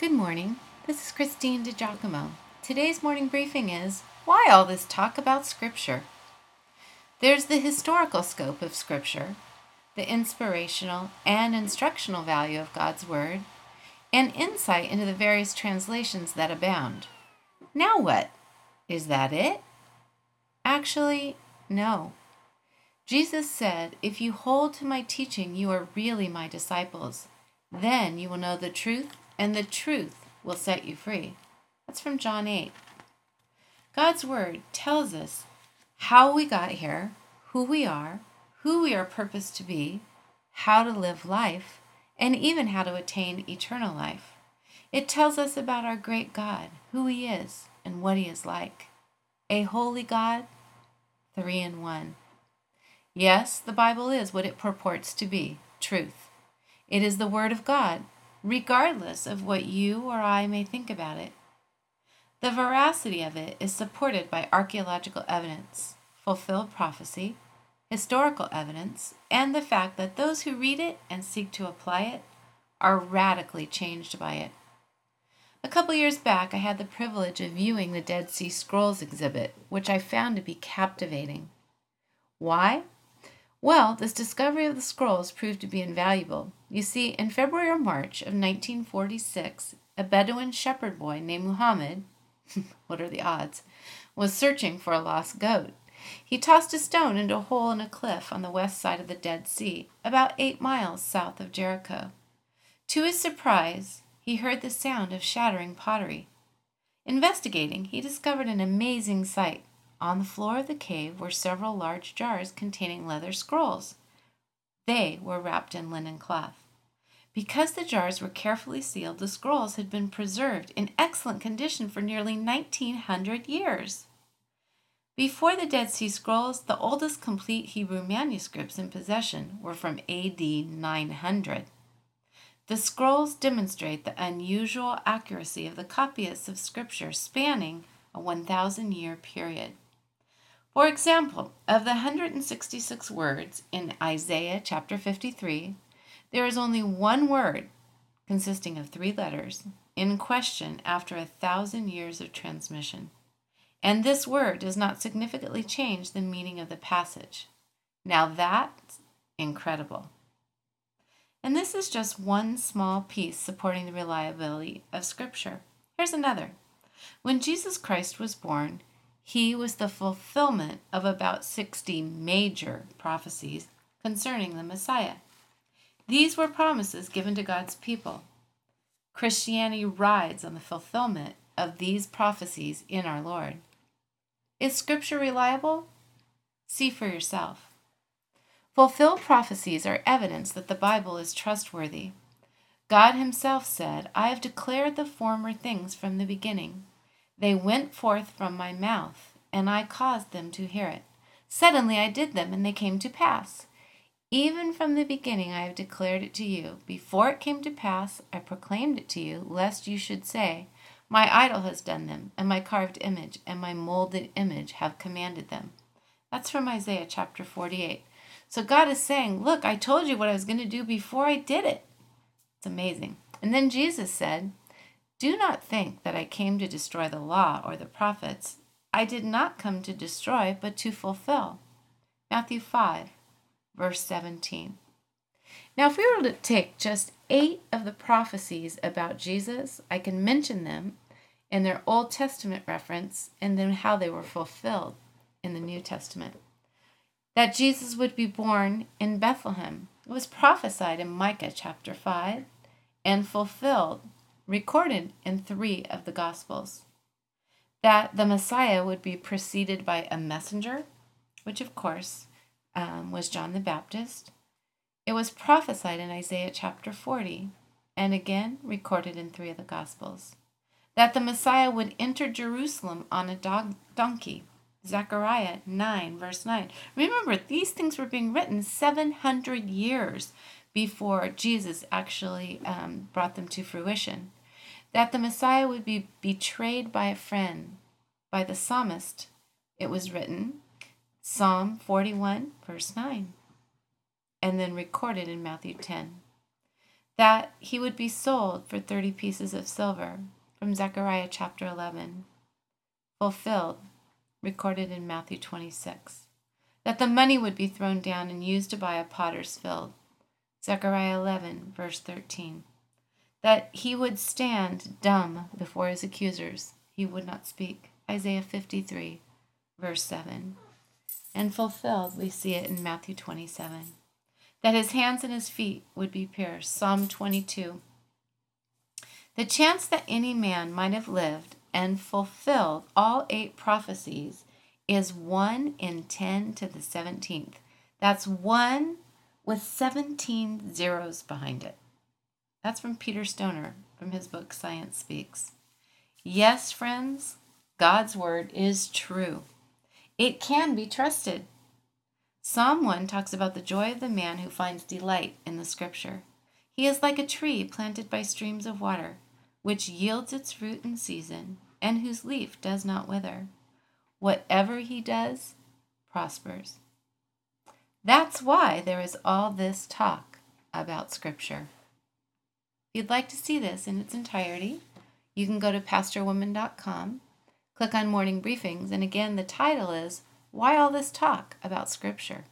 Good morning. This is Christine DiGiacomo. Today's morning briefing is Why all this talk about Scripture? There's the historical scope of Scripture, the inspirational and instructional value of God's Word, and insight into the various translations that abound. Now what? Is that it? Actually, no. Jesus said, If you hold to my teaching, you are really my disciples. Then you will know the truth, and the truth will set you free. That's from John 8. God's Word tells us how we got here, who we are, who we are purposed to be, how to live life, and even how to attain eternal life. It tells us about our great God, who He is, and what He is like. A holy God, three in one. Yes, the Bible is what it purports to be truth. It is the Word of God, regardless of what you or I may think about it. The veracity of it is supported by archaeological evidence, fulfilled prophecy, historical evidence, and the fact that those who read it and seek to apply it are radically changed by it. A couple years back, I had the privilege of viewing the Dead Sea Scrolls exhibit, which I found to be captivating. Why? Well, this discovery of the scrolls proved to be invaluable. You see, in February or March of 1946, a Bedouin shepherd boy named Muhammad, what are the odds, was searching for a lost goat. He tossed a stone into a hole in a cliff on the west side of the Dead Sea, about eight miles south of Jericho. To his surprise, he heard the sound of shattering pottery. Investigating, he discovered an amazing sight. On the floor of the cave were several large jars containing leather scrolls. They were wrapped in linen cloth. Because the jars were carefully sealed, the scrolls had been preserved in excellent condition for nearly 1900 years. Before the Dead Sea Scrolls, the oldest complete Hebrew manuscripts in possession were from AD 900. The scrolls demonstrate the unusual accuracy of the copyists of Scripture spanning a 1,000 year period. For example, of the 166 words in Isaiah chapter 53, there is only one word, consisting of three letters, in question after a thousand years of transmission. And this word does not significantly change the meaning of the passage. Now that's incredible. And this is just one small piece supporting the reliability of Scripture. Here's another. When Jesus Christ was born, he was the fulfillment of about 60 major prophecies concerning the Messiah. These were promises given to God's people. Christianity rides on the fulfillment of these prophecies in our Lord. Is Scripture reliable? See for yourself. Fulfilled prophecies are evidence that the Bible is trustworthy. God Himself said, I have declared the former things from the beginning. They went forth from my mouth, and I caused them to hear it. Suddenly I did them, and they came to pass. Even from the beginning I have declared it to you. Before it came to pass, I proclaimed it to you, lest you should say, My idol has done them, and my carved image and my molded image have commanded them. That's from Isaiah chapter 48. So God is saying, Look, I told you what I was going to do before I did it. It's amazing. And then Jesus said, do not think that I came to destroy the law or the prophets. I did not come to destroy, but to fulfill. Matthew 5, verse 17. Now, if we were to take just eight of the prophecies about Jesus, I can mention them in their Old Testament reference and then how they were fulfilled in the New Testament. That Jesus would be born in Bethlehem was prophesied in Micah chapter 5 and fulfilled recorded in three of the Gospels. That the Messiah would be preceded by a messenger, which of course um, was John the Baptist. It was prophesied in Isaiah chapter 40 and again recorded in three of the Gospels. That the Messiah would enter Jerusalem on a dog- donkey. Zechariah 9, verse 9. Remember, these things were being written 700 years before Jesus actually um, brought them to fruition that the Messiah would be betrayed by a friend. By the psalmist, it was written, Psalm 41, verse 9, and then recorded in Matthew 10. that he would be sold for 30 pieces of silver, from Zechariah chapter 11, fulfilled, recorded in Matthew 26. That the money would be thrown down and used to buy a potter's field, Zechariah 11, verse 13. That he would stand dumb before his accusers, he would not speak, Isaiah 53, verse 7. And fulfilled, we see it in Matthew 27. That his hands and his feet would be pierced, Psalm 22. The chance that any man might have lived and fulfilled all eight prophecies is 1 in 10 to the 17th. That's 1 with 17 zeros behind it. That's from Peter Stoner from his book Science Speaks. Yes, friends, God's word is true. It can be trusted. Psalm 1 talks about the joy of the man who finds delight in the scripture. He is like a tree planted by streams of water, which yields its fruit in season, and whose leaf does not wither. Whatever he does prospers. That's why there is all this talk about Scripture. If you'd like to see this in its entirety, you can go to pastorwoman.com, click on Morning Briefings, and again, the title is Why All This Talk About Scripture?